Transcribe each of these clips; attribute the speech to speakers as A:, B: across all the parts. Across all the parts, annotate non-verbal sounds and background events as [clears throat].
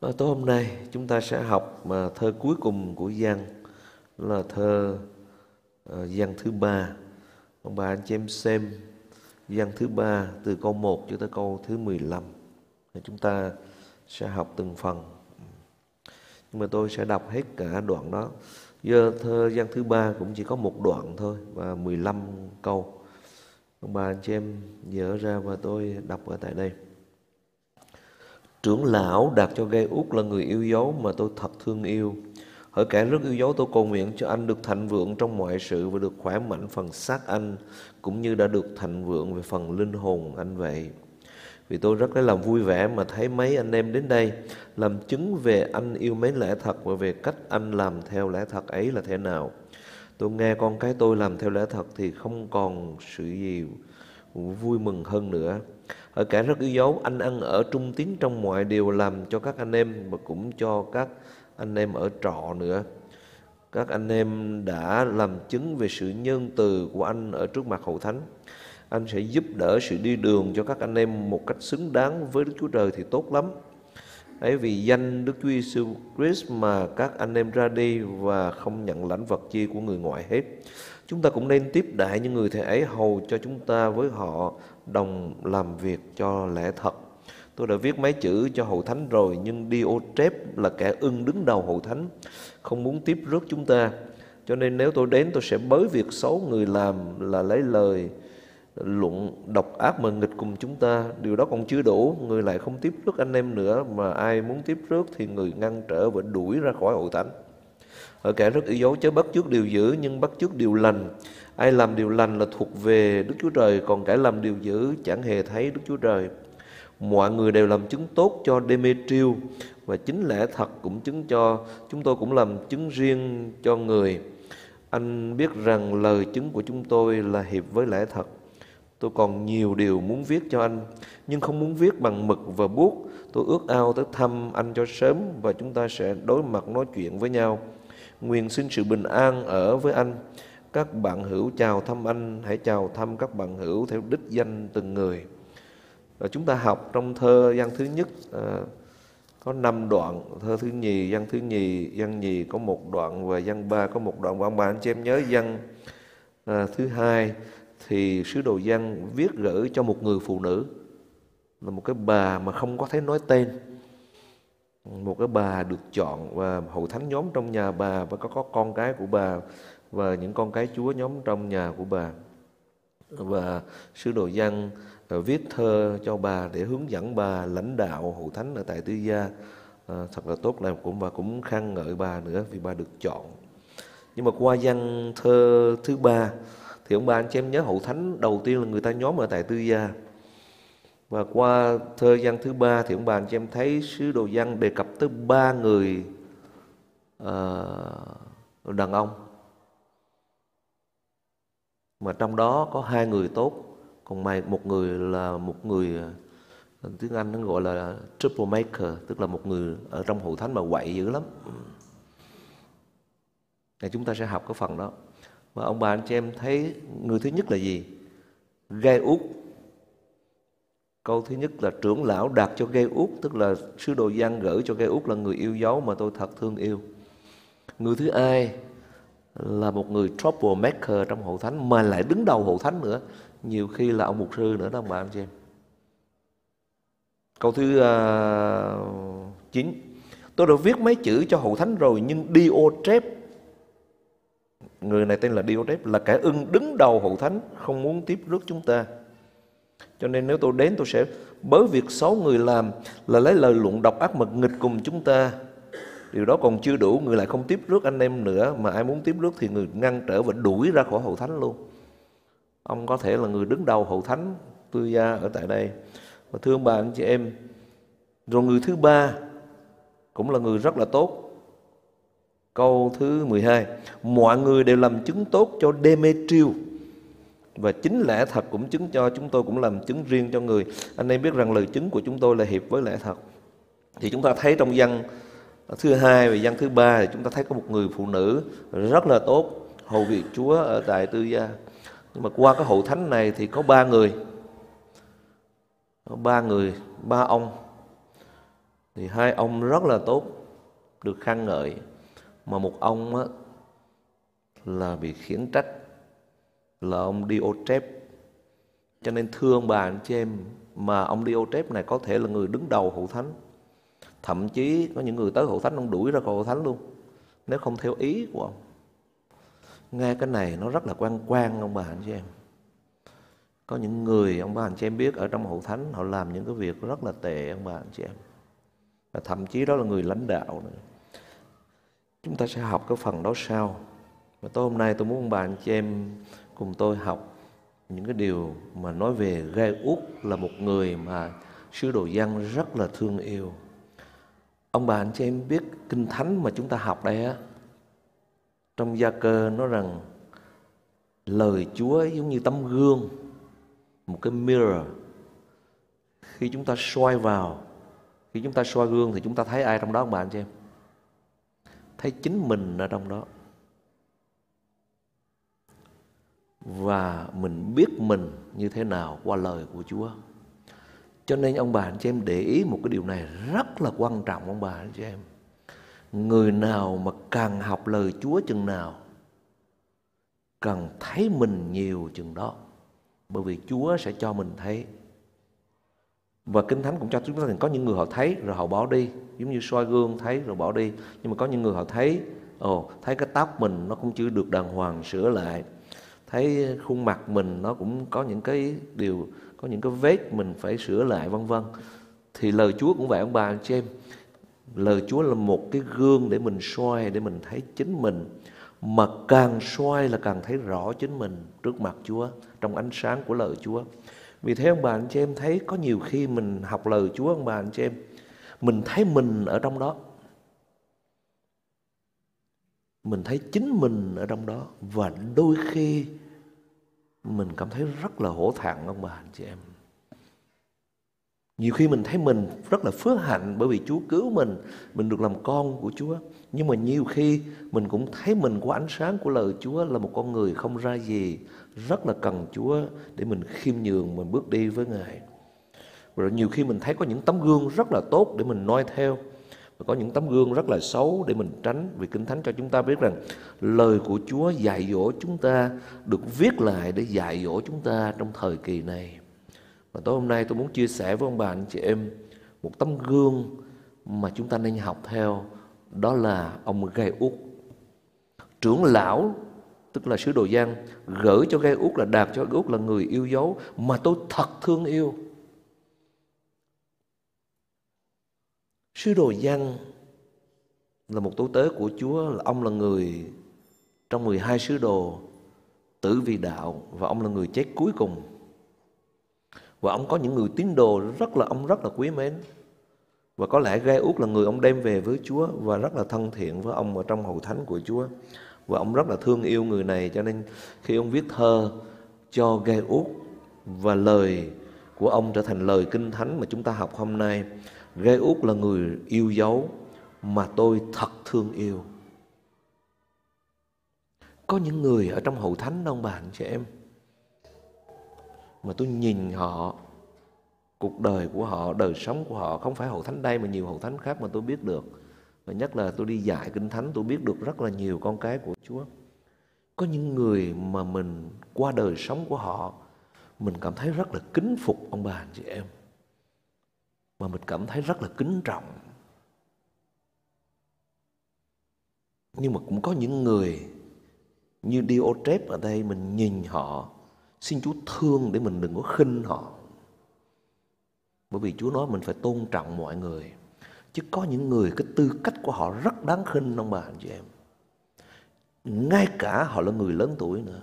A: Và tối hôm nay chúng ta sẽ học mà thơ cuối cùng của Giang là thơ uh, Giang thứ ba. Ông bà anh chị em xem Giang thứ ba từ câu 1 cho tới câu thứ 15. Thì chúng ta sẽ học từng phần. Nhưng mà tôi sẽ đọc hết cả đoạn đó. Giờ thơ Giang thứ ba cũng chỉ có một đoạn thôi và 15 câu. Ông bà anh chị em nhớ ra và tôi đọc ở tại đây. Trưởng lão đặt cho gây út là người yêu dấu mà tôi thật thương yêu. Hỡi kẻ rất yêu dấu, tôi cầu nguyện cho anh được thành vượng trong mọi sự và được khỏe mạnh phần xác anh, cũng như đã được thành vượng về phần linh hồn anh vậy. Vì tôi rất lấy làm vui vẻ mà thấy mấy anh em đến đây làm chứng về anh yêu mến lẽ thật và về cách anh làm theo lẽ thật ấy là thế nào. Tôi nghe con cái tôi làm theo lẽ thật thì không còn sự gì vui mừng hơn nữa. Ở cả rất yêu dấu, anh ăn ở trung tín trong mọi điều làm cho các anh em và cũng cho các anh em ở trọ nữa. Các anh em đã làm chứng về sự nhân từ của anh ở trước mặt hậu thánh. Anh sẽ giúp đỡ sự đi đường cho các anh em một cách xứng đáng với Đức Chúa Trời thì tốt lắm. Ấy vì danh Đức Chúa Giêsu Christ mà các anh em ra đi và không nhận lãnh vật chi của người ngoại hết. Chúng ta cũng nên tiếp đại những người thầy ấy hầu cho chúng ta với họ đồng làm việc cho lẽ thật. Tôi đã viết mấy chữ cho hậu thánh rồi nhưng Diotrep là kẻ ưng đứng đầu hậu thánh, không muốn tiếp rước chúng ta. Cho nên nếu tôi đến tôi sẽ bới việc xấu người làm là lấy lời luận độc ác mà nghịch cùng chúng ta. Điều đó còn chưa đủ, người lại không tiếp rước anh em nữa mà ai muốn tiếp rước thì người ngăn trở và đuổi ra khỏi hội thánh. Ở kẻ rất yếu dấu chớ bắt trước điều dữ nhưng bắt trước điều lành. Ai làm điều lành là thuộc về Đức Chúa Trời, còn kẻ làm điều dữ chẳng hề thấy Đức Chúa Trời. Mọi người đều làm chứng tốt cho Demetriu và chính lẽ thật cũng chứng cho chúng tôi cũng làm chứng riêng cho người. Anh biết rằng lời chứng của chúng tôi là hiệp với lẽ thật. Tôi còn nhiều điều muốn viết cho anh, nhưng không muốn viết bằng mực và bút. Tôi ước ao tới thăm anh cho sớm và chúng ta sẽ đối mặt nói chuyện với nhau. Nguyện xin sự bình an ở với anh. Các bạn hữu chào thăm anh, hãy chào thăm các bạn hữu theo đích danh từng người. Và chúng ta học trong thơ gian thứ nhất à, có 5 đoạn, thơ thứ nhì, gian thứ nhì, gian nhì có một đoạn và gian ba có một đoạn. Và ông bà anh chị em nhớ gian à, thứ hai thì sứ đồ gian viết gửi cho một người phụ nữ là một cái bà mà không có thấy nói tên một cái bà được chọn và hậu thánh nhóm trong nhà bà và có, có con cái của bà và những con cái chúa nhóm trong nhà của bà. Và sứ đồ dân à, viết thơ cho bà để hướng dẫn bà lãnh đạo hậu thánh ở tại tư gia. À, thật là tốt làm cũng và cũng khen ngợi bà nữa vì bà được chọn. Nhưng mà qua văn thơ thứ ba thì ông bà anh chị em nhớ hậu thánh đầu tiên là người ta nhóm ở tại tư gia và qua thơ văn thứ ba thì ông bà anh chị em thấy sứ đồ văn đề cập tới ba người uh, đàn ông. Mà trong đó có hai người tốt còn mày một người là một người ờ, tiếng Anh nó gọi là triple maker tức là một người ở trong hội thánh mà quậy dữ lắm. Thì chúng ta sẽ học cái phần đó. Và ông bà anh chị em thấy người thứ nhất là gì? Gai út. Câu thứ nhất là trưởng lão đặt cho gây út Tức là sứ đồ gian gửi cho gây út là người yêu dấu mà tôi thật thương yêu. Người thứ hai là một người trouble maker trong hội thánh Mà lại đứng đầu hội thánh nữa. Nhiều khi là ông mục sư nữa đó ông bà anh chị em. Câu thứ uh, Tôi đã viết mấy chữ cho hậu thánh rồi Nhưng Diotrep Người này tên là Diotrep Là kẻ ưng đứng đầu hậu thánh Không muốn tiếp rước chúng ta cho nên nếu tôi đến tôi sẽ bới việc xấu người làm là lấy lời luận độc ác mật nghịch cùng chúng ta. Điều đó còn chưa đủ, người lại không tiếp rước anh em nữa mà ai muốn tiếp rước thì người ngăn trở và đuổi ra khỏi hậu thánh luôn. Ông có thể là người đứng đầu hậu thánh tư gia ở tại đây. Và thương bà anh chị em. Rồi người thứ ba cũng là người rất là tốt. Câu thứ 12 Mọi người đều làm chứng tốt cho Demetriu và chính lẽ thật cũng chứng cho chúng tôi cũng làm chứng riêng cho người. Anh em biết rằng lời chứng của chúng tôi là hiệp với lẽ thật. Thì chúng ta thấy trong văn thứ hai và văn thứ ba thì chúng ta thấy có một người phụ nữ rất là tốt hầu việc Chúa ở tại tư gia. Nhưng mà qua cái hậu thánh này thì có ba người. Có ba người ba ông. Thì hai ông rất là tốt được khen ngợi. Mà một ông á, là bị khiển trách là ông Diotrep cho nên thưa ông bà anh chị em mà ông Diotrep này có thể là người đứng đầu hậu thánh. Thậm chí có những người tới hậu thánh ông đuổi ra khỏi hậu thánh luôn, nếu không theo ý của ông. Nghe cái này nó rất là quan quan ông bà anh chị em. Có những người ông bà anh chị em biết ở trong hậu thánh họ làm những cái việc rất là tệ ông bà anh chị em. Và thậm chí đó là người lãnh đạo nữa. Chúng ta sẽ học cái phần đó sau. Và tối hôm nay tôi muốn ông bà anh chị em cùng tôi học. Những cái điều mà nói về gai út là một người mà sứ đồ dân rất là thương yêu. Ông bà anh chị em biết kinh thánh mà chúng ta học đây á, trong gia cơ nói rằng lời Chúa giống như tấm gương, một cái mirror. Khi chúng ta soi vào, khi chúng ta soi gương thì chúng ta thấy ai trong đó, ông bà anh chị em? Thấy chính mình ở trong đó. Và mình biết mình như thế nào qua lời của Chúa. Cho nên ông bà anh chị em để ý một cái điều này rất là quan trọng ông bà anh chị em. Người nào mà càng học lời Chúa chừng nào Càng thấy mình nhiều chừng đó. Bởi vì Chúa sẽ cho mình thấy. Và Kinh Thánh cũng cho chúng ta rằng có những người họ thấy rồi họ bỏ đi. Giống như soi gương thấy rồi bỏ đi. Nhưng mà có những người họ thấy Ồ, thấy cái tóc mình nó cũng chưa được đàng hoàng sửa lại. Thấy khuôn mặt mình nó cũng có những cái điều, Có những cái vết mình phải sửa lại, vân vân. Thì lời Chúa cũng vậy, ông bà anh chị em Lời Chúa là một cái gương để mình soi, Để mình thấy chính mình. Mà càng soi là càng thấy rõ chính mình Trước mặt Chúa, Trong ánh sáng của lời Chúa. Vì thế ông bà anh chị em thấy Có nhiều khi mình học lời Chúa, ông bà anh chị em Mình thấy mình ở trong đó. Mình thấy chính mình ở trong đó. Và đôi khi mình cảm thấy rất là hổ thẹn ông bà anh chị em nhiều khi mình thấy mình rất là phước hạnh bởi vì Chúa cứu mình, mình được làm con của Chúa. Nhưng mà nhiều khi mình cũng thấy mình qua ánh sáng của lời Chúa là một con người không ra gì, rất là cần Chúa để mình khiêm nhường, mình bước đi với Ngài. Rồi nhiều khi mình thấy có những tấm gương rất là tốt để mình noi theo có những tấm gương rất là xấu để mình tránh vì kinh thánh cho chúng ta biết rằng lời của Chúa dạy dỗ chúng ta được viết lại để dạy dỗ chúng ta trong thời kỳ này và tối hôm nay tôi muốn chia sẻ với ông bà, anh chị em, một tấm gương mà chúng ta nên học theo, đó là ông Gai Út. Trưởng lão, tức là sứ đồ Giang, gửi cho Gai Út là đạt cho Gai Út là người yêu dấu mà tôi thật thương yêu. Sứ đồ Giăng là một tố tớ của Chúa, là ông là người trong 12 sứ đồ, tử vì đạo, và ông là người chết cuối cùng. Và ông có những người tín đồ rất là, ông rất là quý mến. Và có lẽ gai út là người ông đem về với Chúa và rất là thân thiện với ông ở trong hậu thánh của Chúa. Và ông rất là thương yêu người này, cho nên khi ông viết thơ cho gai út và lời của ông trở thành lời kinh thánh mà chúng ta học hôm nay gai út là người yêu dấu mà tôi thật thương yêu. Có những người ở trong hậu thánh đâu bạn chị em? Mà tôi nhìn họ, cuộc đời của họ, đời sống của họ không phải hậu thánh đây mà nhiều hậu thánh khác mà tôi biết được. Và nhất là tôi đi dạy kinh thánh, tôi biết được rất là nhiều con cái của Chúa. Có những người mà mình qua đời sống của họ, mình cảm thấy rất là kính phục ông bà, anh chị em mà mình cảm thấy rất là kính trọng nhưng mà cũng có những người như Diotrep ở đây mình nhìn họ Xin Chúa thương để mình đừng có khinh họ. Bởi vì Chúa nói mình phải tôn trọng mọi người. Chứ có những người cái tư cách của họ rất đáng khinh ông bà anh chị em. Ngay cả họ là người lớn tuổi nữa.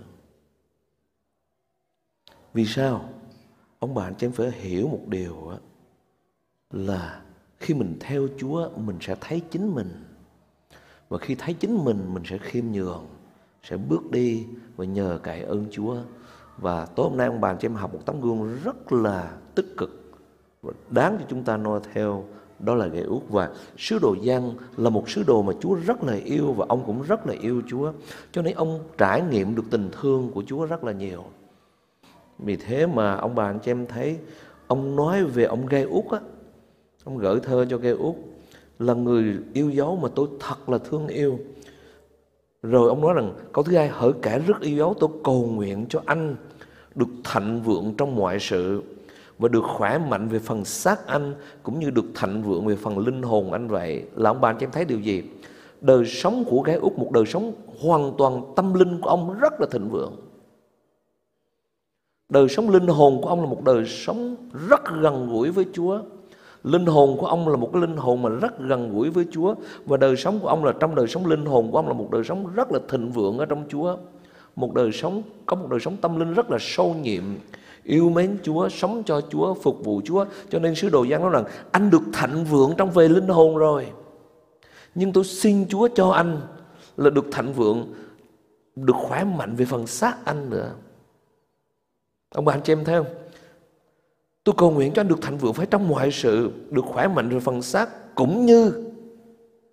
A: Vì sao? Ông bà anh chị em phải hiểu một điều đó, là khi mình theo Chúa mình sẽ thấy chính mình. Và khi thấy chính mình mình sẽ khiêm nhường, sẽ bước đi và nhờ cậy ơn Chúa. Và tối hôm nay ông bà cho em học một tấm gương rất là tích cực và đáng cho chúng ta noi theo đó là gậy út. Và sứ đồ Giăng là một sứ đồ mà Chúa rất là yêu và ông cũng rất là yêu Chúa. Cho nên ông trải nghiệm được tình thương của Chúa rất là nhiều. Vì thế mà ông bà anh chị em thấy ông nói về ông gây út á Ông gửi thơ cho cây Út là người yêu dấu mà tôi thật là thương yêu. Rồi ông nói rằng, câu thứ hai, hỡi cả rất yêu dấu, tôi cầu nguyện cho anh được thạnh vượng trong mọi sự và được khỏe mạnh về phần xác anh cũng như được thạnh vượng về phần linh hồn anh vậy. Là ông bà anh em thấy điều gì? Đời sống của gái Út, một đời sống hoàn toàn tâm linh của ông rất là thịnh vượng. Đời sống linh hồn của ông là một đời sống rất gần gũi với Chúa. Linh hồn của ông là một cái linh hồn mà rất gần gũi với Chúa và đời sống của ông là trong đời sống linh hồn của ông là một đời sống rất là thịnh vượng ở trong Chúa. Một đời sống có một đời sống tâm linh rất là sâu nhiệm, yêu mến Chúa, sống cho Chúa, phục vụ Chúa. Cho nên sứ đồ Giăng nói rằng anh được thịnh vượng trong về linh hồn rồi. Nhưng tôi xin Chúa cho anh là được thịnh vượng, được khỏe mạnh về phần xác anh nữa. Ông bà anh chị em thấy không? Tôi cầu nguyện cho anh được thạnh vượng phải trong mọi sự, được khỏe mạnh về phần xác cũng như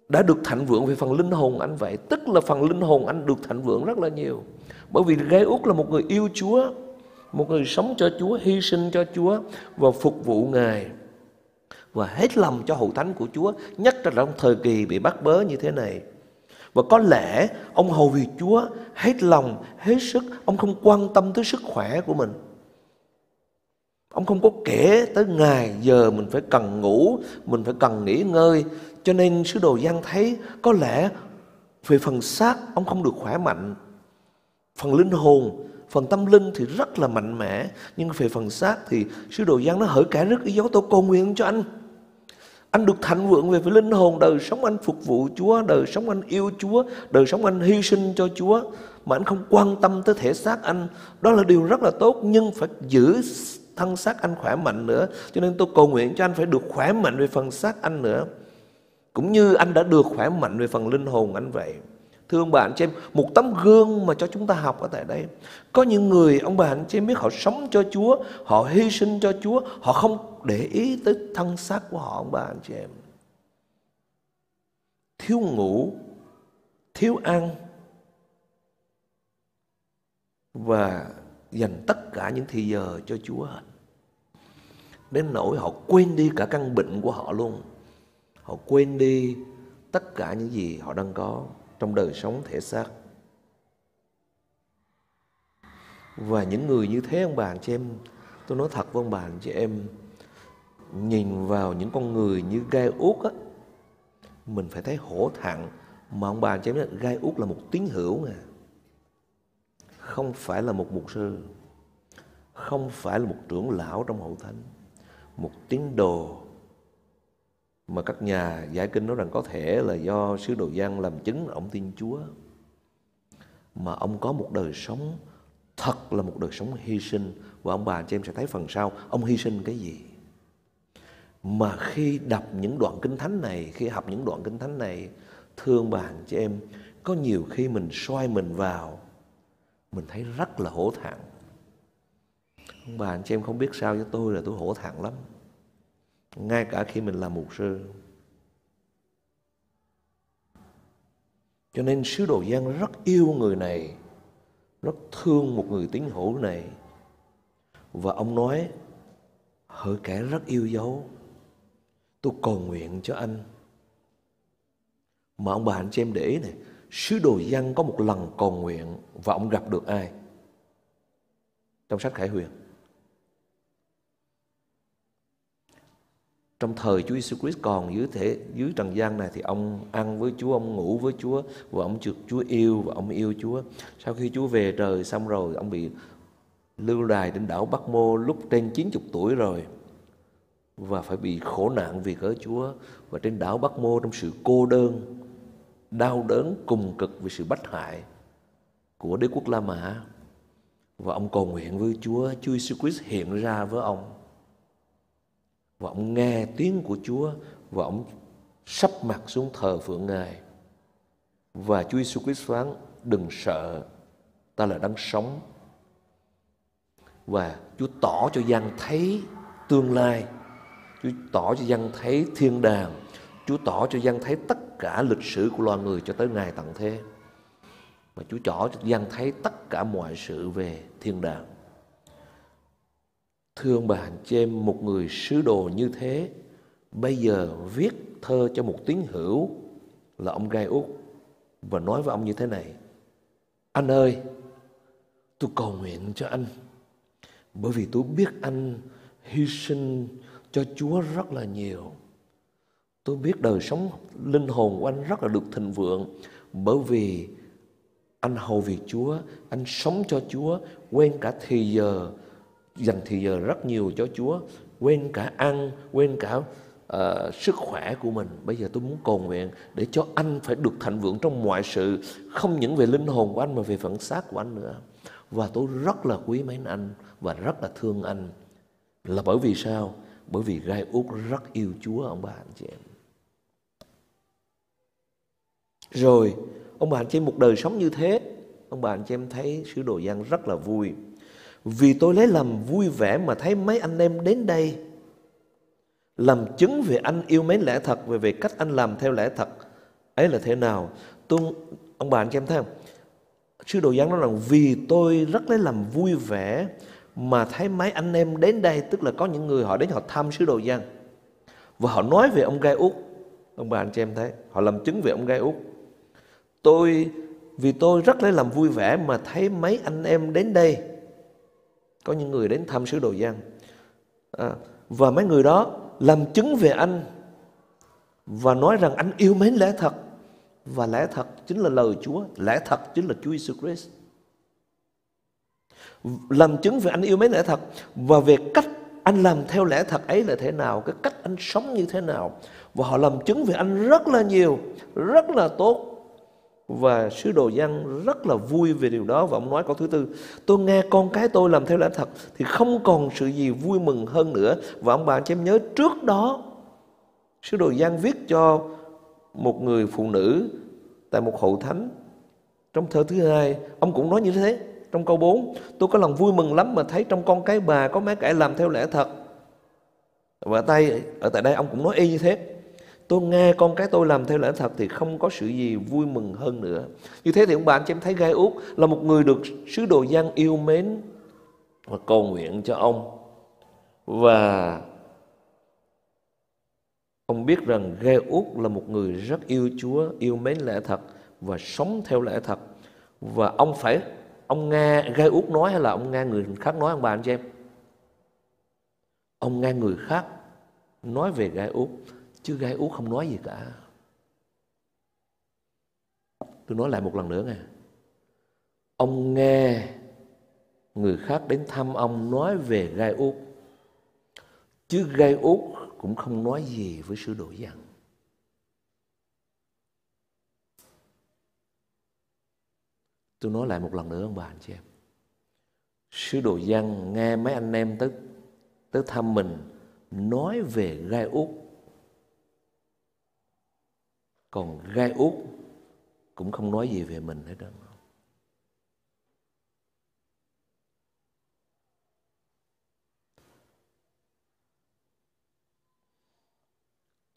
A: đã được thạnh vượng về phần linh hồn anh vậy. Tức là phần linh hồn anh được thạnh vượng rất là nhiều. Bởi vì Gai Út là một người yêu Chúa, một người sống cho Chúa, hy sinh cho Chúa và phục vụ Ngài. Và hết lòng cho hậu thánh của Chúa, nhất là trong thời kỳ bị bắt bớ như thế này. Và có lẽ ông hầu vì Chúa hết lòng, hết sức, ông không quan tâm tới sức khỏe của mình. Ông không có kể tới ngày giờ mình phải cần ngủ, mình phải cần nghỉ ngơi. Cho nên sứ đồ Giăng thấy có lẽ về phần xác ông không được khỏe mạnh. Phần linh hồn, phần tâm linh thì rất là mạnh mẽ. Nhưng về phần xác thì sứ đồ Giăng nó hỡi cả rất ý dấu tôi cầu nguyện cho anh. Anh được thạnh vượng về với linh hồn, đời sống anh phục vụ Chúa, đời sống anh yêu Chúa, đời sống anh hy sinh cho Chúa. Mà anh không quan tâm tới thể xác anh. Đó là điều rất là tốt nhưng phải giữ thân xác anh khỏe mạnh nữa. Cho nên tôi cầu nguyện cho anh phải được khỏe mạnh về phần xác anh nữa. Cũng như anh đã được khỏe mạnh về phần linh hồn anh vậy. Thưa ông bà anh chị em, một tấm gương mà cho chúng ta học ở tại đây. Có những người, ông bà anh chị em biết họ sống cho Chúa, họ hy sinh cho Chúa, họ không để ý tới thân xác của họ, ông bà anh chị em. Thiếu ngủ, thiếu ăn, và dành tất cả những thì giờ cho Chúa hết. Đến nỗi họ quên đi cả căn bệnh của họ luôn. Họ quên đi tất cả những gì họ đang có trong đời sống thể xác. Và những người như thế ông bà anh chị em, tôi nói thật với ông bà anh chị em, nhìn vào những con người như gai út á, mình phải thấy hổ thẹn mà ông bà anh chị em gai út là một tín hữu nè không phải là một mục sư không phải là một trưởng lão trong hậu thánh một tín đồ mà các nhà giải kinh nói rằng có thể là do sứ đồ Giang làm chứng, ông tin Chúa. Mà ông có một đời sống, thật là một đời sống hy sinh. Và ông bà chị em sẽ thấy phần sau, ông hy sinh cái gì? Mà khi đọc những đoạn kinh thánh này, khi học những đoạn kinh thánh này, thương bạn chị em, có nhiều khi mình soi mình vào, mình thấy rất là hổ thẹn bà anh chị em không biết sao với tôi là tôi hổ thẹn lắm ngay cả khi mình là mục sư cho nên sứ đồ Giang rất yêu người này, rất thương một người tín hữu này và ông nói, hỡi kẻ rất yêu dấu, tôi cầu nguyện cho anh mà ông bà anh chị em để ý này, sứ đồ giang có một lần cầu nguyện và ông gặp được ai? Trong sách Khải Huyền. Trong thời Chúa Giêsu Christ còn dưới thể dưới trần gian này thì ông ăn với Chúa, ông ngủ với Chúa và ông được Chúa yêu và ông yêu Chúa. Sau khi Chúa về trời xong rồi ông bị lưu đài trên đảo Bắc Mô lúc trên 90 tuổi rồi và phải bị khổ nạn vì cớ Chúa. Và trên đảo Bắc Mô trong sự cô đơn đau đớn cùng cực vì sự bắt hại của đế quốc La Mã. Và ông cầu nguyện với Chúa Chúa Jesus Christ hiện ra với ông và ông nghe tiếng của Chúa và ông sắp mặt xuống thờ phượng Ngài và Chúa Jesus Christ phán, đừng sợ, ta là đang sống và Chúa tỏ cho dân thấy tương lai Chúa tỏ cho dân thấy thiên đàng Chúa tỏ cho dân thấy tất cả lịch sử của loài người cho tới ngày tận thế. Và Chúa tỏ cho dân thấy tất cả mọi sự về thiên đàng thương bạn bà một người sứ đồ như thế bây giờ viết thơ cho một tín hữu là ông Gai úc và nói với ông như thế này. Anh ơi, tôi cầu nguyện cho anh bởi vì tôi biết anh hy sinh cho Chúa rất là nhiều. Tôi biết đời sống linh hồn của anh rất là được thịnh vượng bởi vì anh hầu việc Chúa, anh sống cho Chúa, quên cả thì giờ, dành thì giờ rất nhiều cho Chúa, quên cả ăn, quên cả uh, sức khỏe của mình. Bây giờ tôi muốn cầu nguyện để cho anh phải được thịnh vượng trong mọi sự, không những về linh hồn của anh mà về phận xác của anh nữa. Và tôi rất là quý mến anh và rất là thương anh. Là bởi vì sao? Bởi vì gai út rất yêu Chúa ông bà anh chị em. Rồi ông bà anh chị em một đời sống như thế Ông bà anh chị em thấy sứ đồ Giăng rất là vui vì tôi lấy làm vui vẻ mà thấy mấy anh em đến đây. Làm chứng về anh yêu mến lẽ thật Về về cách anh làm theo lẽ thật. Ấy là thế nào? Tôi, Ông bà anh em thấy không? Sứ đồ giáng nói rằng Vì tôi rất lấy làm vui vẻ Mà thấy mấy anh em đến đây Tức là có những người họ đến họ thăm sứ đồ giang. Và họ nói về ông Gai Út Ông bà anh chị em thấy Họ làm chứng về ông Gai Út Tôi vì tôi rất lấy làm vui vẻ mà thấy mấy anh em đến đây. Có những người đến thăm sứ đồ Giang. À, và mấy người đó làm chứng về anh và nói rằng anh yêu mến lẽ thật và lẽ thật chính là lời Chúa, lẽ thật chính là Chúa Jesus Christ. Làm chứng về anh yêu mến lẽ thật và về cách anh làm theo lẽ thật ấy là thế nào, cái cách anh sống như thế nào. Và họ làm chứng về anh rất là nhiều, rất là tốt. Và sứ đồ dân rất là vui về điều đó. Và ông nói câu thứ tư, Tôi nghe con cái tôi làm theo lẽ thật Thì không còn sự gì vui mừng hơn nữa. Và ông bà cho em nhớ, trước đó, Sứ đồ dân viết cho một người phụ nữ Tại một hậu thánh Trong thơ thứ hai. Ông cũng nói như thế Trong câu 4 Tôi có lòng vui mừng lắm mà thấy trong con cái bà Có mấy kẻ làm theo lẽ thật. Và tay, ở tại đây ông cũng nói y như thế. Tôi nghe con cái tôi làm theo lẽ thật thì không có sự gì vui mừng hơn nữa. Như thế thì ông bạn cho em thấy Gai Út là một người được sứ đồ giang yêu mến và cầu nguyện cho ông. Và ông biết rằng Gai Út là một người rất yêu Chúa, yêu mến lẽ thật và sống theo lẽ thật. Và ông phải, ông nghe Gai Út nói hay là ông nghe người khác nói ông bà anh chị em? Ông nghe người khác nói về Gai Út Chứ gai út không nói gì cả. Tôi nói lại một lần nữa nghe. Ông nghe người khác đến thăm ông nói về gai út Chứ gai út cũng không nói gì với sứ đồ dặn Tôi nói lại một lần nữa ông bà anh chị em. Sứ đồ giăng nghe mấy anh em tới, tới thăm mình Nói về gai út còn gai út cũng không nói gì về mình hết đó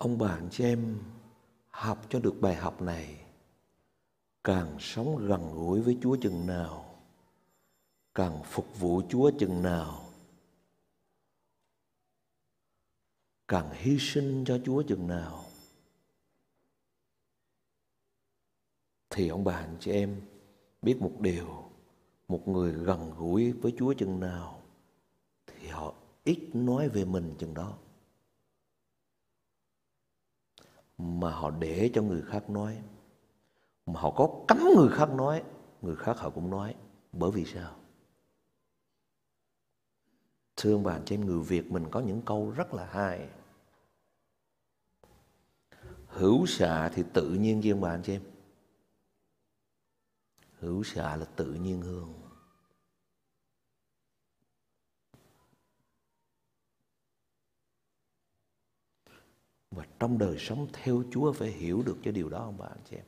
A: ông bạn cho em học cho được bài học này, càng sống gần gũi với chúa chừng nào, càng phục vụ chúa chừng nào, càng hy sinh cho chúa chừng nào. Thì ông bà anh chị em biết một điều, một người gần gũi với Chúa chừng nào thì họ ít nói về mình chừng đó. Mà họ để cho người khác nói, mà họ có cấm người khác nói, người khác họ cũng nói. Bởi vì sao? Thưa ông bà anh chị em, người Việt mình có những câu rất là hay. Hữu xạ thì tự nhiên với ông bà anh chị em hữu xạ là tự nhiên hương. Và trong đời sống theo Chúa phải hiểu được cho điều đó ông bà anh chị em.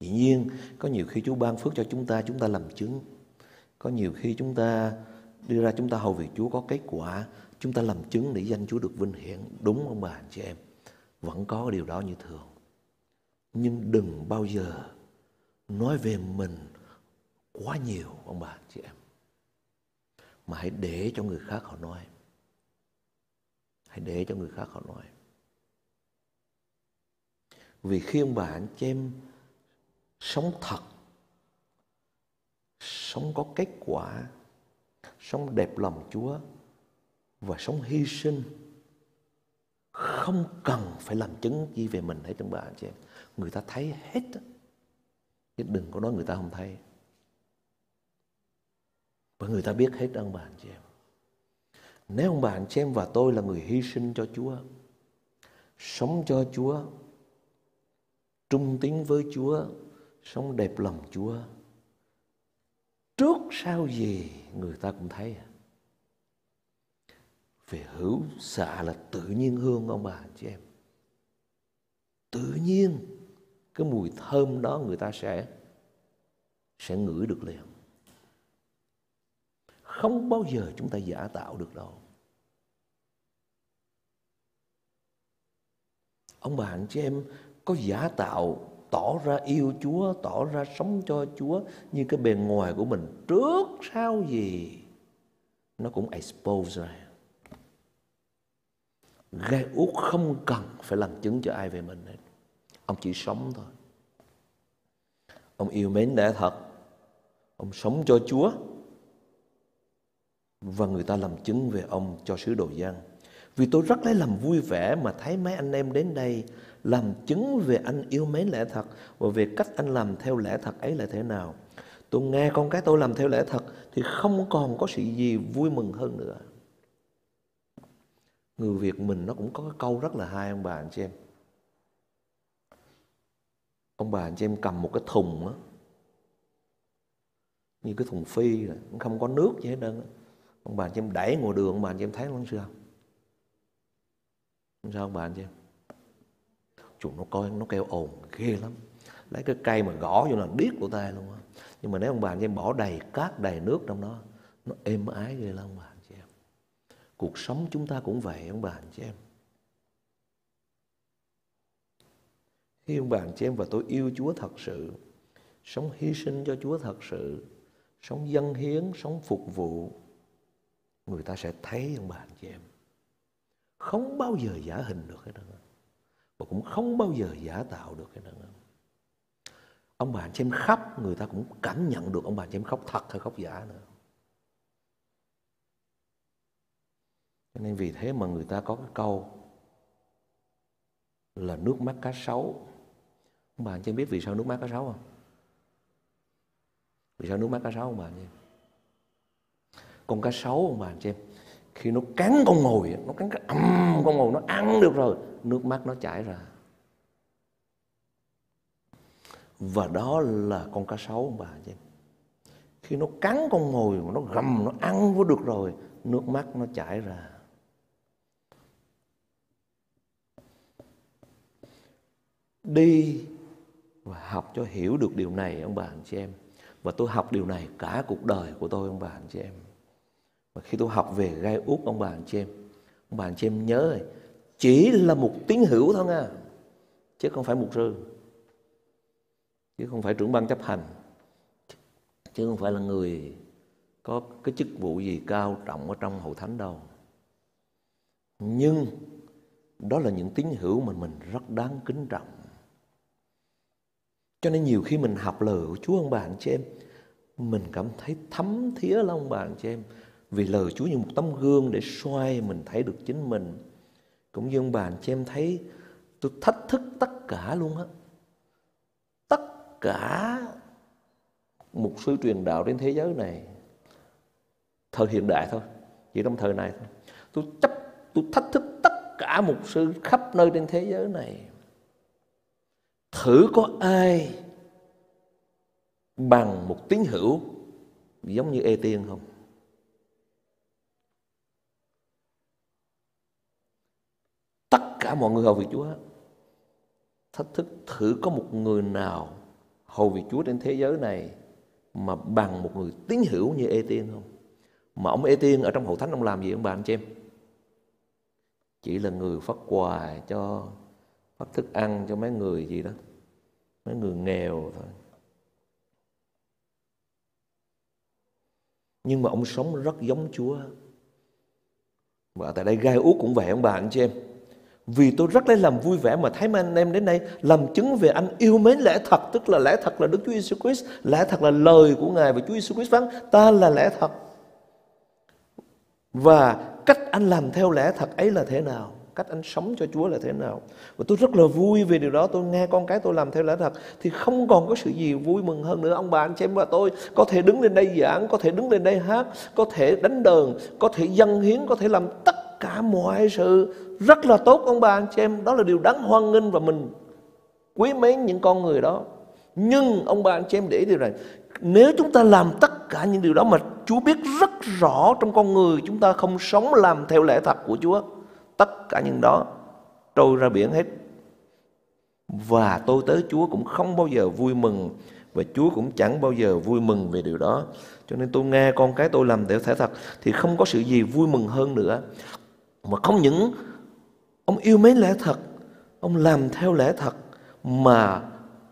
A: Dĩ nhiên, có nhiều khi Chúa ban phước cho chúng ta chúng ta làm chứng. Có nhiều khi chúng ta đưa ra chúng ta hầu việc Chúa có kết quả, chúng ta làm chứng để danh Chúa được vinh hiển. Đúng ông bà anh chị em? Vẫn có điều đó như thường. Nhưng đừng bao giờ nói về mình quá nhiều ông bà chị em. Mà hãy để cho người khác họ nói. Hãy để cho người khác họ nói. Vì khi ông bà anh chị em sống thật, sống có kết quả, sống đẹp lòng Chúa và sống hy sinh không cần phải làm chứng gì về mình hết trong bà anh chị em. Người ta thấy hết chứ đừng có nói người ta không thấy. Và người ta biết hết ông bà anh chị em. Nếu ông bà anh chị em và tôi là người hy sinh cho Chúa, sống cho Chúa, trung tín với Chúa, sống đẹp lòng Chúa, trước sau gì người ta cũng thấy à. về hữu xạ là tự nhiên hương, ông bà chị em. Tự nhiên cái mùi thơm đó người ta sẽ sẽ ngửi được liền không bao giờ chúng ta giả tạo được đâu ông bà anh chị em có giả tạo tỏ ra yêu Chúa, tỏ ra sống cho Chúa như cái bề ngoài của mình trước sau gì nó cũng expose ra. Gai út không cần phải làm chứng cho ai về mình hết. Ông chỉ sống thôi. Ông yêu mến lẽ thật. Ông sống cho Chúa. Và người ta làm chứng về ông cho sứ đồ gian Vì tôi rất lấy làm vui vẻ mà thấy mấy anh em đến đây làm chứng về anh yêu mến lẽ thật và về cách anh làm theo lẽ thật ấy là thế nào. Tôi nghe con cái tôi làm theo lẽ thật thì không còn có sự gì vui mừng hơn nữa. Người Việt mình nó cũng có cái câu rất là hay, ông bà, anh chị em. Ông bà anh chị em cầm một cái thùng á, như cái thùng phi không có nước gì hết trơn ông bà anh chị em đẩy ngồi đường ông bà anh chị em thấy nó sao. Sao ông bà anh chị em. Chúng nó coi nó kêu ồn ghê lắm. Lấy cái cây mà gõ vô là điếc của tay luôn á. Nhưng mà nếu ông bà anh chị em bỏ đầy cát đầy nước trong đó nó êm ái ghê lắm ông bà anh chị em. Cuộc sống chúng ta cũng vậy ông bà anh chị em. Khi ông bà anh chị em và tôi yêu Chúa thật sự. Sống hy sinh cho Chúa thật sự. Sống dân hiến, sống phục vụ. Người ta sẽ thấy ông bà anh chị em. Không bao giờ giả hình được hết đâu và cũng không bao giờ giả tạo được cái đó. Ông bà chị em khóc, người ta cũng cảm nhận được ông bà chị em khóc thật hay khóc giả nữa. Cho nên vì thế mà người ta có cái câu là nước mắt cá sấu ông bà chị em biết vì sao nước mắt cá sấu không? Vì sao nước mắt cá sấu ông bà chị con cá sấu ông bà chị em, khi nó cắn con mồi nó cắn cái ầm con mồi nó ăn được rồi, nước mắt nó chảy ra. Và đó là con cá sấu ông bà chị khi nó cắn con mồi nó gầm, nó ăn vô được rồi, nước mắt nó chảy ra. Đi và học cho hiểu được điều này, ông bà, anh chị em. Và tôi học điều này cả cuộc đời của tôi, ông bà, anh chị em. Và khi tôi học về gai út, ông bà, anh chị em, ông bà, anh chị em nhớ rồi chỉ là một tín hữu thôi nha chứ không phải mục sư, chứ không phải trưởng ban chấp hành, chứ không phải là người có cái chức vụ gì cao trọng ở trong hội thánh đâu. Nhưng đó là những tín hữu mà mình rất đáng kính trọng cho nên nhiều khi mình học lời của Chúa ông bà anh chị em, mình cảm thấy thấm thía lắm ông bà anh chị em. Vì lời Chúa như một tấm gương để xoay mình thấy được chính mình. Cũng như ông bà anh chị em thấy, tôi thách thức tất cả luôn á. Tất cả một sư truyền đạo trên thế giới này, thời hiện đại thôi, chỉ trong thời này thôi. Tôi chấp, tôi thách thức tất cả mục sư khắp nơi trên thế giới này thử có ai bằng một tín hữu giống như ê tiên không tất cả mọi người hầu việc Chúa thách thức thử có một người nào hầu việc Chúa trên thế giới này mà bằng một người tín hữu như Ê Tiên không? Mà ông Ê Tiên ở trong hậu thánh ông làm gì ông bà anh chị em? Chỉ là người phát quà cho, phát thức ăn cho mấy người gì đó mấy người nghèo thôi nhưng mà ông sống rất giống Chúa và tại đây gai út cũng vậy ông bà anh chị em Vì tôi rất lấy làm vui vẻ mà thấy mấy anh em đến đây làm chứng về anh yêu mến lẽ thật, tức là lẽ thật là Đức Chúa Giêsu Christ, lẽ thật là lời của Ngài và Chúa Giêsu Christ phán ta là lẽ thật. Và cách anh làm theo lẽ thật ấy là thế nào? Cách anh sống cho Chúa là thế nào. Và tôi rất là vui về điều đó. Tôi nghe con cái tôi làm theo lẽ thật thì không còn có sự gì vui mừng hơn nữa. Ông bà anh chị em và tôi có thể đứng lên đây giảng, có thể đứng lên đây hát, có thể đánh đờn, có thể dâng hiến, có thể làm tất cả mọi sự rất là tốt ông bà anh chị em. Đó là điều đáng hoan nghênh và mình quý mến những con người đó. Nhưng ông bà anh chị em để điều này nếu chúng ta làm tất cả những điều đó mà Chúa biết rất rõ trong con người chúng ta không sống làm theo lẽ thật của Chúa tất cả những đó trôi ra biển hết. Và tôi tới Chúa cũng không bao giờ vui mừng và Chúa cũng chẳng bao giờ vui mừng về điều đó. Cho nên tôi nghe con cái tôi làm để thể thật thì không có sự gì vui mừng hơn nữa. Mà không những ông yêu mến lẽ thật, ông làm theo lẽ thật, mà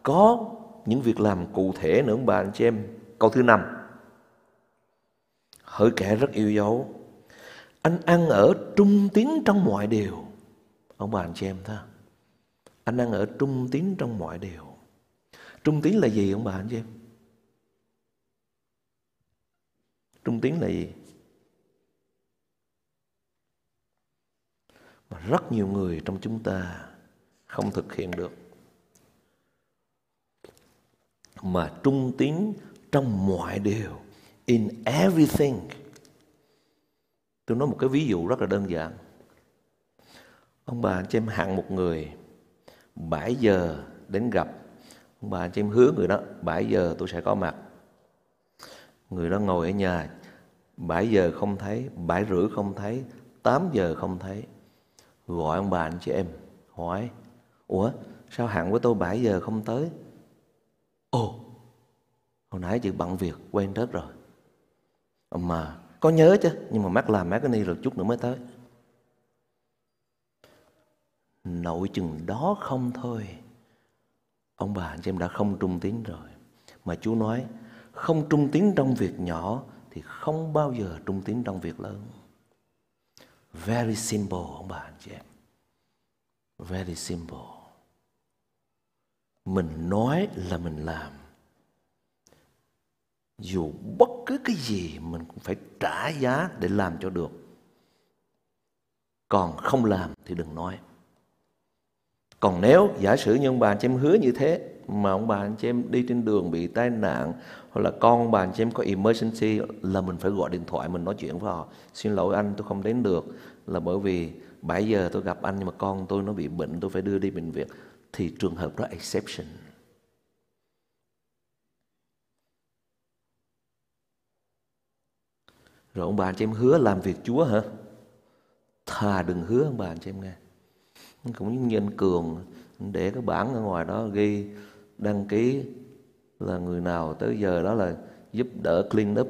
A: có những việc làm cụ thể nữa ông bà anh chị em. Câu thứ năm, hỡi kẻ rất yêu dấu anh ăn ở trung tín trong mọi điều. Ông bà anh chị em ta. anh ăn ở trung tín trong mọi điều. Trung tín là gì ông bà anh chị em? Trung tín là gì? Mà rất nhiều người trong chúng ta không thực hiện được. Mà trung tín trong mọi điều, in everything. Tôi nói một cái ví dụ rất là đơn giản. Ông bà anh chị em hẹn một người 7 giờ đến gặp. Ông bà anh chị em hứa người đó 7 giờ tôi sẽ có mặt. Người đó ngồi ở nhà 7 giờ không thấy, 7 rưỡi không thấy, 8 giờ không thấy. Gọi ông bà anh chị em hỏi Ủa sao hẹn với tôi 7 giờ không tới Ồ Hồi nãy chị bận việc quên hết rồi Mà có nhớ chứ? Nhưng mà mắt làm mát cái ni rồi chút nữa mới tới. Nội chừng đó không thôi. Ông bà anh chị em đã không trung tín rồi. Mà chú nói, không trung tín trong việc nhỏ thì không bao giờ trung tín trong việc lớn. Very simple, ông bà anh chị em. Very simple. Mình nói là mình làm dù bất cứ cái gì mình cũng phải trả giá để làm cho được. Còn không làm thì đừng nói. Còn nếu giả sử như ông bà anh chị em hứa như thế, mà ông bà anh chị em đi trên đường bị tai nạn, hoặc là con ông bà anh chị em có emergency là mình phải gọi điện thoại, mình nói chuyện với họ. Xin lỗi anh, tôi không đến được. Là bởi vì 7 giờ tôi gặp anh, nhưng mà con tôi nó bị bệnh, tôi phải đưa đi bệnh viện. Thì trường hợp đó exception. Rồi ông bà anh chị em hứa làm việc Chúa hả? Thà đừng hứa ông bà anh chị em nghe. Cũng như anh Cường, để cái bản ở ngoài đó ghi, đăng ký là người nào tới giờ đó là giúp đỡ clean up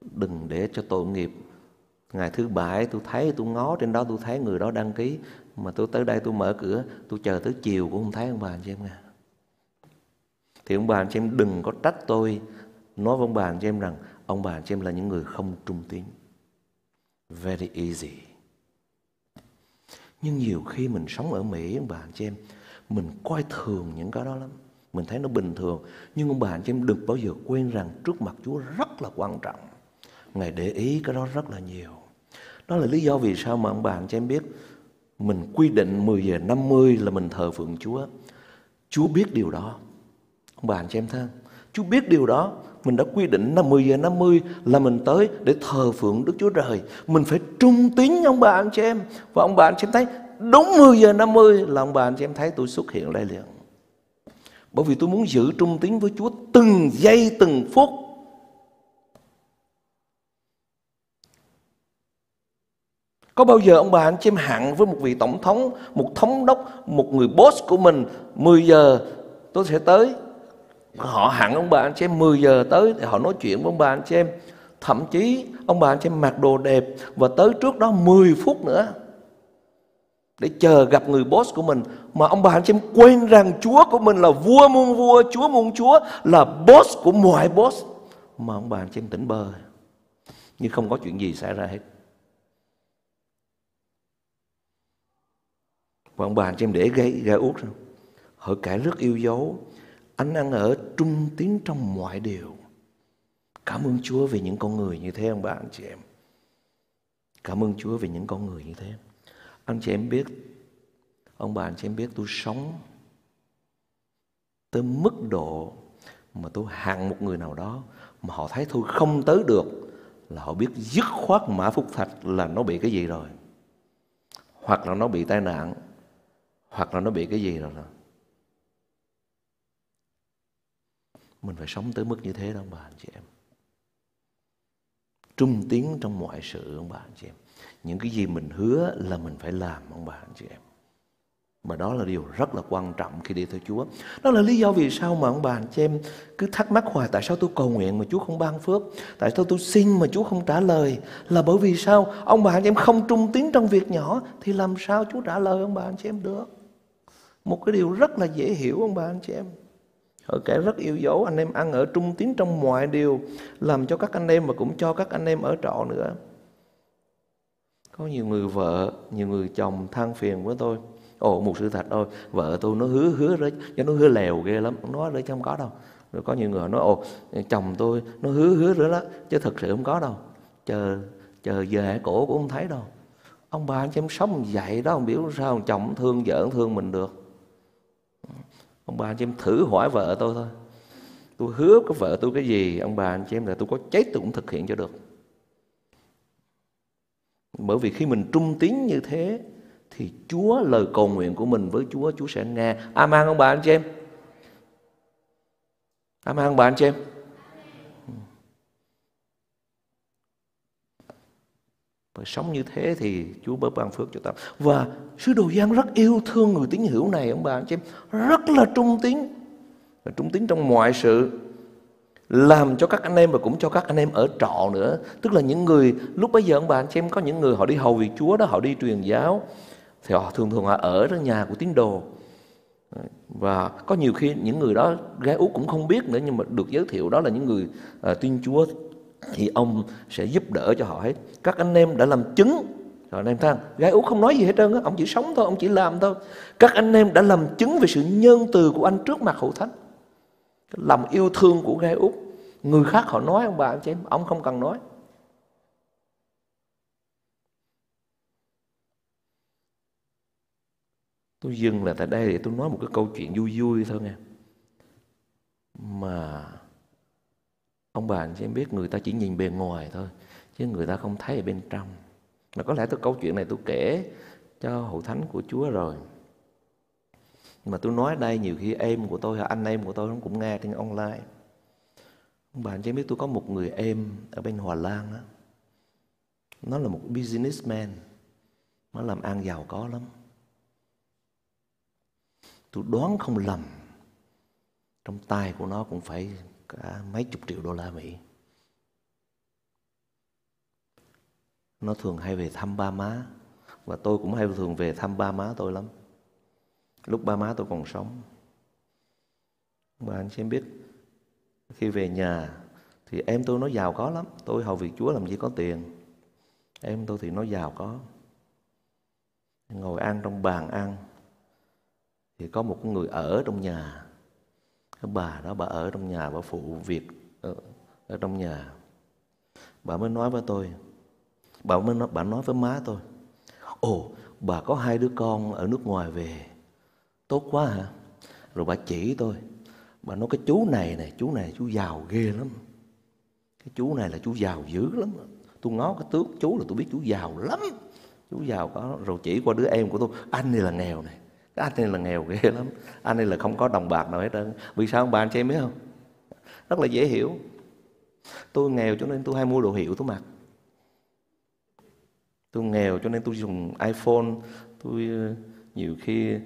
A: đừng để cho tội nghiệp ngày thứ bảy tôi thấy, tôi ngó trên đó, tôi thấy người đó đăng ký mà tôi tới đây tôi mở cửa, tôi chờ tới chiều cũng không thấy ông bà anh chị em nghe thì ông bà anh chị em đừng có trách tôi, nói với ông bà anh chị em rằng ông bà chị em là những người không trung tín. Very easy. Nhưng nhiều khi mình sống ở Mỹ, ông bà chị em, mình coi thường những cái đó lắm. Mình thấy nó bình thường. Nhưng ông bà chị em đừng bao giờ quên rằng trước mặt Chúa rất là quan trọng. Ngài để ý cái đó rất là nhiều. Đó là lý do vì sao mà ông bà chị em biết mình quy định 10 giờ 50 là mình thờ phượng Chúa. Chúa biết điều đó. Ông bà chị em thân Chúa biết điều đó mình đã quy định năm 10 giờ 50 là mình tới để thờ phượng Đức Chúa Trời. Mình phải trung tín ông bà anh chị em. Và ông bà anh chị em thấy đúng 10 giờ 50 là ông bà anh chị em thấy tôi xuất hiện đây liền. Bởi vì tôi muốn giữ trung tín với Chúa từng giây từng phút. Có bao giờ ông bà anh chị em hạng với một vị tổng thống, một thống đốc, một người boss của mình 10 giờ tôi sẽ tới họ hẳn ông bà anh chị em 10 giờ tới thì họ nói chuyện với ông bà anh chị em. Thậm chí ông bà anh chị em mặc đồ đẹp và tới trước đó 10 phút nữa để chờ gặp người boss của mình. Mà ông bà anh chị em quên rằng Chúa của mình là vua muôn vua Chúa muôn Chúa là boss của mọi boss. Mà ông bà anh chị em tỉnh bơ nhưng không có chuyện gì xảy ra hết. Và ông bà anh chị em để gai, ra út rồi. Hỡi cả rất yêu dấu anh ăn ở trung tín trong mọi điều. Cảm ơn Chúa vì những con người như thế, ông bà, anh chị em. Cảm ơn Chúa vì những con người như thế. Anh chị em biết, ông bà, anh chị em biết tôi sống tới mức độ mà tôi hạn một người nào đó mà họ thấy tôi không tới được là họ biết dứt khoát mã phúc thạch là nó bị cái gì rồi. Hoặc là nó bị tai nạn. Hoặc là nó bị cái gì rồi rồi mình phải sống tới mức như thế đó ông bà anh chị em trung tiến trong mọi sự ông bà anh chị em những cái gì mình hứa là mình phải làm ông bà anh chị em mà đó là điều rất là quan trọng khi đi theo Chúa. Đó là lý do vì sao mà ông bà anh chị em cứ thắc mắc hoài tại sao tôi cầu nguyện mà Chúa không ban phước, tại sao tôi xin mà Chúa không trả lời. Là bởi vì sao? Ông bà anh chị em không trung tín trong việc nhỏ thì làm sao Chúa trả lời ông bà anh chị em được? Một cái điều rất là dễ hiểu ông bà anh chị em. Ở kẻ rất yêu dấu anh em ăn ở trung tín trong mọi điều làm cho các anh em và cũng cho các anh em ở trọ nữa. Có nhiều người vợ, nhiều người chồng than phiền với tôi. Ồ một sự thật thôi, vợ tôi nó hứa hứa đấy cho nó hứa lèo ghê lắm nó nói rồi chứ không có đâu. Rồi có nhiều người nói ồ chồng tôi nó hứa hứa rồi đó chứ thật sự không có đâu. Chờ chờ về cổ cũng không thấy đâu. Ông bà anh chăm em sống vậy đó không biết sao chồng thương vợ thương mình được ông bà anh chị em thử hỏi vợ tôi thôi tôi hứa có vợ tôi cái gì, ông bà anh chị em là tôi có chết tôi cũng thực hiện cho được bởi vì khi mình trung tín như thế, thì Chúa lời cầu nguyện của mình với Chúa Chúa sẽ nghe. Amen, ông bà anh chị em. Amen, ông bà anh chị em. Và sống như thế thì Chúa bớt ban phước cho ta. Và sứ đồ Giang rất yêu thương người tín hữu này ông bà anh chị em. Rất là trung tín. Và trung tín trong mọi sự. Làm cho các anh em và cũng cho các anh em ở trọ nữa. Tức là những người, lúc bây giờ ông bà anh chị em có những người họ đi hầu việc Chúa đó, họ đi truyền giáo thì họ thường thường họ ở trong nhà của tín đồ và có nhiều khi những người đó gái út cũng không biết nữa nhưng mà được giới thiệu đó là những người uh, tin Chúa thì ông sẽ giúp đỡ cho họ hết. Các anh em đã làm chứng. Rồi anh em thấy gái út không nói gì hết trơn á, ông chỉ sống thôi, ông chỉ làm thôi. Các anh em đã làm chứng về sự nhân từ của anh trước mặt hậu thánh. Lòng yêu thương của gái út. Người khác họ nói ông bà anh chị em, ông không cần nói. Tôi dừng là tại đây để tôi nói một cái câu chuyện vui vui thôi nghe. Mà ông bà anh chị em biết người ta chỉ nhìn bề ngoài thôi, chứ người ta không thấy ở bên trong. Mà có lẽ tôi, câu chuyện này tôi kể cho hậu thánh của Chúa rồi. Mà tôi nói đây nhiều khi em của tôi hay anh em của tôi nó cũng nghe trên online. Ông bà anh chị biết tôi có một người em ở bên Hòa Lan á. Nó là một businessman, nó làm ăn giàu có lắm. Tôi đoán không lầm, trong tay của nó cũng phải cả mấy chục triệu đô la Mỹ. Nó thường hay về thăm ba má, và tôi cũng hay thường về thăm ba má tôi lắm. Lúc ba má tôi còn sống. Và anh xem biết, khi về nhà thì em tôi nó giàu có lắm. Tôi hầu việc Chúa làm gì có tiền. Em tôi thì nó giàu có. Ngồi ăn trong bàn ăn thì có một người ở trong nhà cái bà đó bà ở trong nhà bà phụ việc ở, ở trong nhà. Bà mới nói với tôi. Bà mới nói, bà nói với má tôi. Ồ bà có hai đứa con ở nước ngoài về. Tốt quá hả? Rồi bà chỉ tôi. Bà nói cái chú này này chú này chú giàu ghê lắm. Cái chú này là chú giàu dữ lắm. Tôi ngó cái tướng chú là tôi biết chú giàu lắm. Chú giàu có. Rồi chỉ qua đứa em của tôi. Anh này là nghèo này anh này là nghèo ghê lắm. Anh này là không có đồng bạc nào hết trơn. Vì sao? Ông bà anh chị em biết không? Rất là dễ hiểu. Tôi nghèo cho nên tôi hay mua đồ hiệu tôi mặc. Tôi nghèo cho nên tôi dùng iphone. Tôi ờ, nhiều khi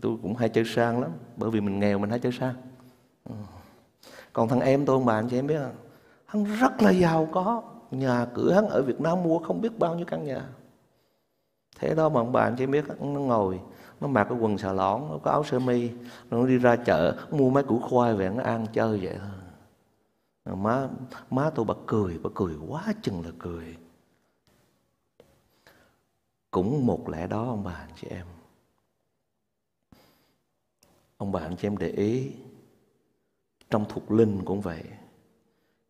A: tôi cũng hay chơi sang lắm. Bởi vì mình nghèo mình hay chơi sang. Ờ. Còn thằng em tôi, ông bà anh chị em biết không? Hắn rất là giàu có. Nhà cửa hắn ở Việt Nam mua không biết bao nhiêu căn nhà. Thế đó mà ông bà anh chị em biết nó ngồi nó mặc cái quần xà lỏn nó có áo sơ mi nó đi ra chợ, mua mấy củ khoai về nó ăn chơi vậy thôi. Má má tôi bà cười bà cười quá chừng là cười. Cũng một lẽ đó ông bà anh chị em. Ông bà anh chị em để ý, trong thuộc linh cũng vậy.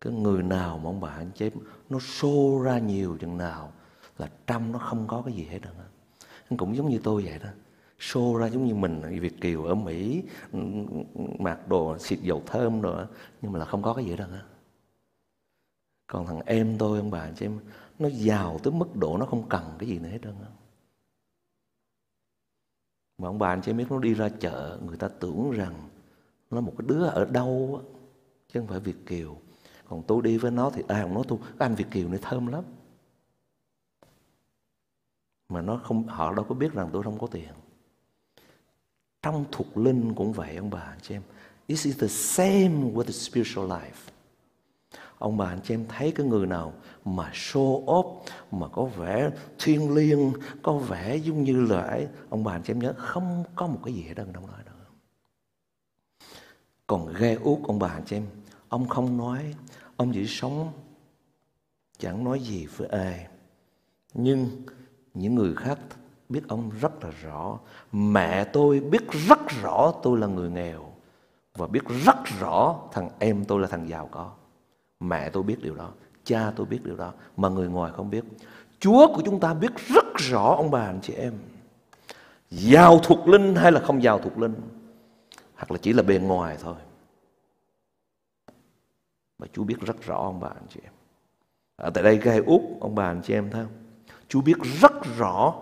A: Cái người nào mà ông bà anh chị em, nó xô ra nhiều chừng nào là trong nó không có cái gì hết đâu cũng giống như tôi vậy đó show ra giống như mình Việt Kiều ở Mỹ, mặc đồ xịt dầu thơm rồi nhưng mà là không có cái gì đâu còn thằng em tôi, ông bà, anh chị em, nó giàu tới mức độ nó không cần cái gì nữa hết trơn mà ông bà, anh chị em biết, nó đi ra chợ, người ta tưởng rằng nó một cái đứa ở đâu á, chứ không phải Việt Kiều. Còn tôi đi với nó thì ai cũng nói tôi anh Việt Kiều này thơm lắm. Mà nó không, họ đâu có biết rằng tôi không có tiền trong thuộc linh cũng vậy, ông bà, anh chị em. This is the same with the spiritual life. Ông bà, anh chị em, thấy cái người nào mà show off, mà có vẻ thiêng liêng, có vẻ giống như là ấy, ông bà, anh chị em nhớ, không có một cái gì hết trong đó đâu. Còn ghê út ông bà, anh chị em, ông không nói, ông chỉ sống, chẳng nói gì với ai. Nhưng những người khác biết ông rất là rõ mẹ tôi biết rất rõ tôi là người nghèo và biết rất rõ thằng em tôi là thằng giàu có Mẹ tôi biết điều đó, cha tôi biết điều đó, mà người ngoài không biết. Chúa của chúng ta biết rất rõ ông bà anh chị em. Giàu thuộc linh hay là không giàu thuộc linh. Hoặc là chỉ là bề ngoài thôi. Mà Chúa biết rất rõ ông bà anh chị em. Ở tại đây gai út ông bà anh chị em thấy không? Chúa biết rất rõ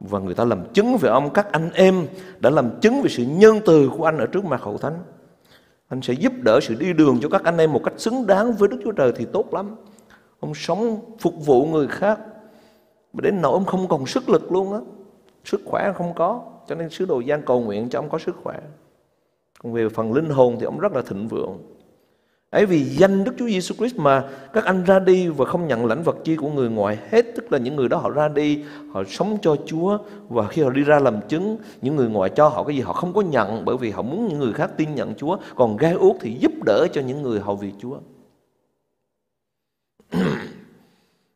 A: và người ta làm chứng về ông, các anh em đã làm chứng về sự nhân từ của anh ở trước mặt hậu thánh anh sẽ giúp đỡ sự đi đường cho các anh em một cách xứng đáng với Đức Chúa Trời thì tốt lắm. Ông sống phục vụ người khác. Mà đến nỗi ông không còn sức lực luôn á. Sức khỏe không có. Cho nên sứ đồ gian cầu nguyện cho ông có sức khỏe. Còn về phần linh hồn thì ông rất là thịnh vượng. Ấy vì danh Đức Chúa Giêsu Christ mà các anh ra đi và không nhận lãnh vật chi của người ngoài hết, Tức là những người đó họ ra đi, Họ sống cho Chúa Và khi họ đi ra làm chứng, Những người ngoài cho họ cái gì họ không có nhận Bởi vì họ muốn những người khác tin nhận Chúa. Còn gai út thì giúp đỡ cho những người hầu việc Chúa. [clears throat]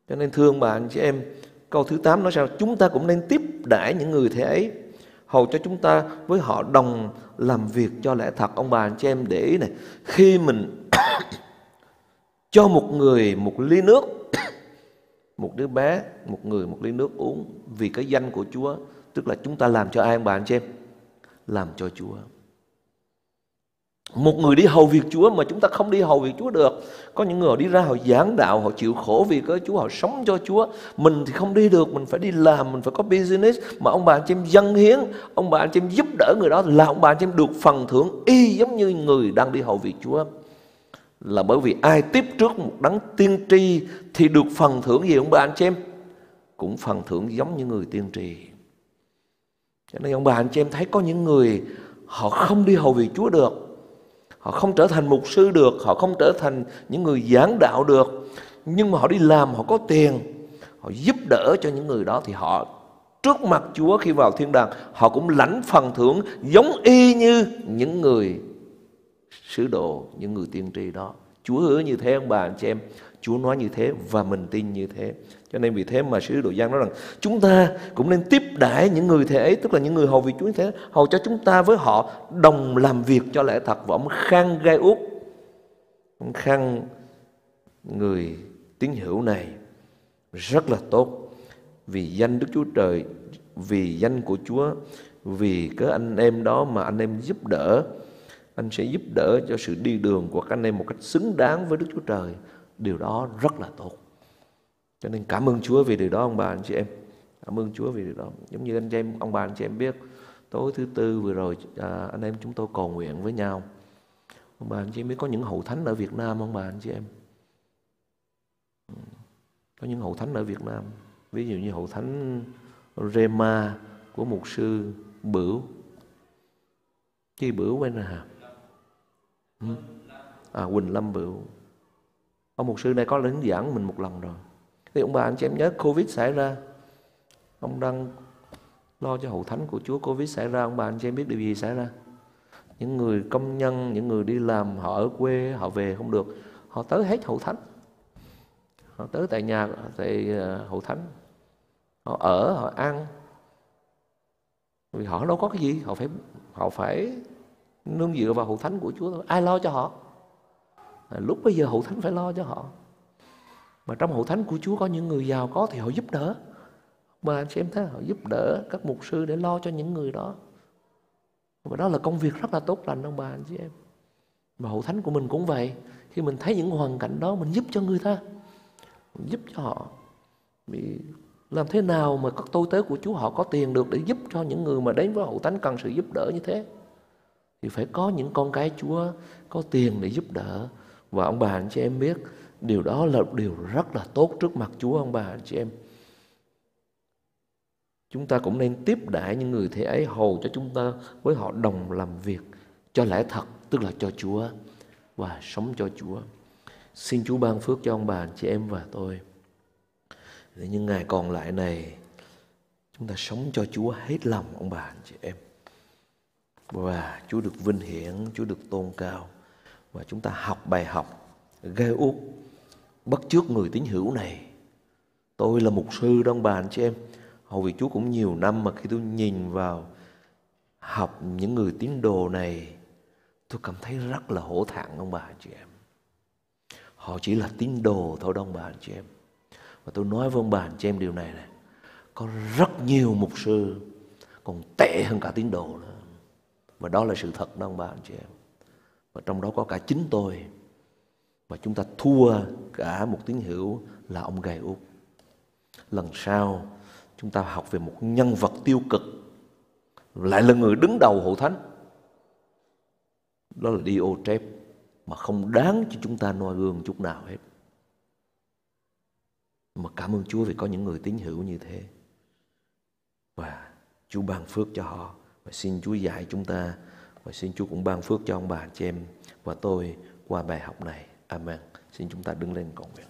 A: Cho nên thương bà anh chị em, Câu thứ 8 nói sao? Chúng ta cũng nên tiếp đãi những người thế ấy, hầu cho chúng ta với họ đồng làm việc cho lẽ thật. Ông bà anh chị em để ý này, khi mình [coughs] cho một người một ly nước, [coughs] một đứa bé, một người một ly nước uống vì cái danh của Chúa, tức là chúng ta làm cho ai ông bà anh chị em? Làm cho Chúa. Một người đi hầu việc Chúa mà chúng ta không đi hầu việc Chúa được. Có những người họ đi ra họ giảng đạo, Họ chịu khổ vì cớ Chúa, Họ sống cho Chúa. Mình thì không đi được, Mình phải đi làm, Mình phải có business. Mà ông bà anh chị em dân hiến, Ông bà anh chị em giúp đỡ người đó Là ông bà anh chị em được phần thưởng Y giống như người đang đi hầu việc Chúa. Là bởi vì ai tiếp trước một đấng tiên tri Thì được phần thưởng gì ông bà anh chị em Cũng phần thưởng giống như người tiên tri Cho nên ông bà anh chị em thấy có những người Họ không đi hầu việc Chúa được Họ không trở thành mục sư được, họ không trở thành những người giảng đạo được. Nhưng mà họ đi làm, họ có tiền, họ giúp đỡ cho những người đó thì họ trước mặt Chúa khi vào thiên đàng, họ cũng lãnh phần thưởng giống y như những người sứ đồ, những người tiên tri đó. Chúa hứa như thế ông bà anh chị em, Chúa nói như thế và mình tin như thế. Cho nên vì thế mà sứ đồ Giang nói rằng chúng ta cũng nên tiếp đãi những người thế ấy, tức là những người hầu việc Chúa như thế, hầu cho chúng ta với họ đồng làm việc cho lẽ thật và ông khang gai út. Ông khang người tín hữu này rất là tốt vì danh Đức Chúa Trời, vì danh của Chúa, vì cái anh em đó mà anh em giúp đỡ, anh sẽ giúp đỡ cho sự đi đường của các anh em một cách xứng đáng với Đức Chúa Trời. Điều đó rất là tốt. Cho nên cảm ơn Chúa vì điều đó ông bà anh chị em. Cảm ơn Chúa vì điều đó. Giống như anh chị em, ông bà anh chị em biết, tối thứ tư vừa rồi à, anh em chúng tôi cầu nguyện với nhau. Ông bà anh chị em biết có những hậu thánh ở Việt Nam ông bà anh chị em. Có những hậu thánh ở Việt Nam. Ví dụ như hậu thánh Rema của mục sư Bửu. Chi Bửu bên nào? Ừ. À Quỳnh Lâm Bửu. Ông mục sư này có đến giảng mình một lần rồi. Thì ông bà anh chị em nhớ Covid xảy ra. Ông đang lo cho hậu thánh của Chúa Covid xảy ra. Ông bà anh chị em biết điều gì xảy ra? Những người công nhân, những người đi làm Họ ở quê, họ về không được. Họ tới hết hậu thánh. Họ tới tại nhà, tại à, hậu thánh. Họ ở, họ ăn. Vì họ đâu có cái gì. Họ phải họ phải nương dựa vào hậu thánh của Chúa thôi. Ai lo cho họ? À, lúc bây giờ hậu thánh phải lo cho họ. Mà trong hậu thánh của Chúa có những người giàu có thì họ giúp đỡ. Mà anh chị em thấy họ giúp đỡ các mục sư để lo cho những người đó. Và đó là công việc rất là tốt lành ông bà anh chị em. Mà hậu thánh của mình cũng vậy. Khi mình thấy những hoàn cảnh đó mình giúp cho người ta. Mình giúp cho họ. Vì làm thế nào mà các tôi tế của Chúa họ có tiền được để giúp cho những người mà đến với hậu thánh cần sự giúp đỡ như thế? Thì phải có những con cái Chúa có tiền để giúp đỡ. Và ông bà, anh chị em biết, điều đó là điều rất là tốt trước mặt Chúa, ông bà, anh chị em. Chúng ta cũng nên tiếp đãi những người thế ấy, hầu cho chúng ta với họ đồng làm việc cho lẽ thật, tức là cho Chúa và sống cho Chúa. Xin Chúa ban phước cho ông bà, anh chị em và tôi. Để những ngày còn lại này, chúng ta sống cho Chúa hết lòng, ông bà, anh chị em và Chúa được vinh hiển, Chúa được tôn cao. Và chúng ta học bài học ghê út bất trước người tín hữu này. Tôi là mục sư đó ông bà anh chị em. Hầu vì Chúa cũng nhiều năm mà khi tôi nhìn vào học những người tín đồ này, tôi cảm thấy rất là hổ thẹn, ông bà anh chị em. Họ chỉ là tín đồ thôi đó, ông bà anh chị em. Và tôi nói với ông bà anh chị em điều này này có rất nhiều mục sư còn tệ hơn cả tín đồ nữa và đó là sự thật đó, ông bà, anh chị em. Và trong đó có cả chính tôi. Và chúng ta thua cả một tín hữu là ông gầy út. Lần sau, chúng ta học về một nhân vật tiêu cực, lại là người đứng đầu hội thánh. Đó là đi ô trép, mà không đáng cho chúng ta noi gương chút nào hết. Mà cảm ơn Chúa vì có những người tín hữu như thế. Và Chúa ban phước cho họ và xin Chúa dạy chúng ta. Và xin Chúa cũng ban phước cho ông bà, chị em và tôi qua bài học này. Amen. Xin chúng ta đứng lên cầu nguyện.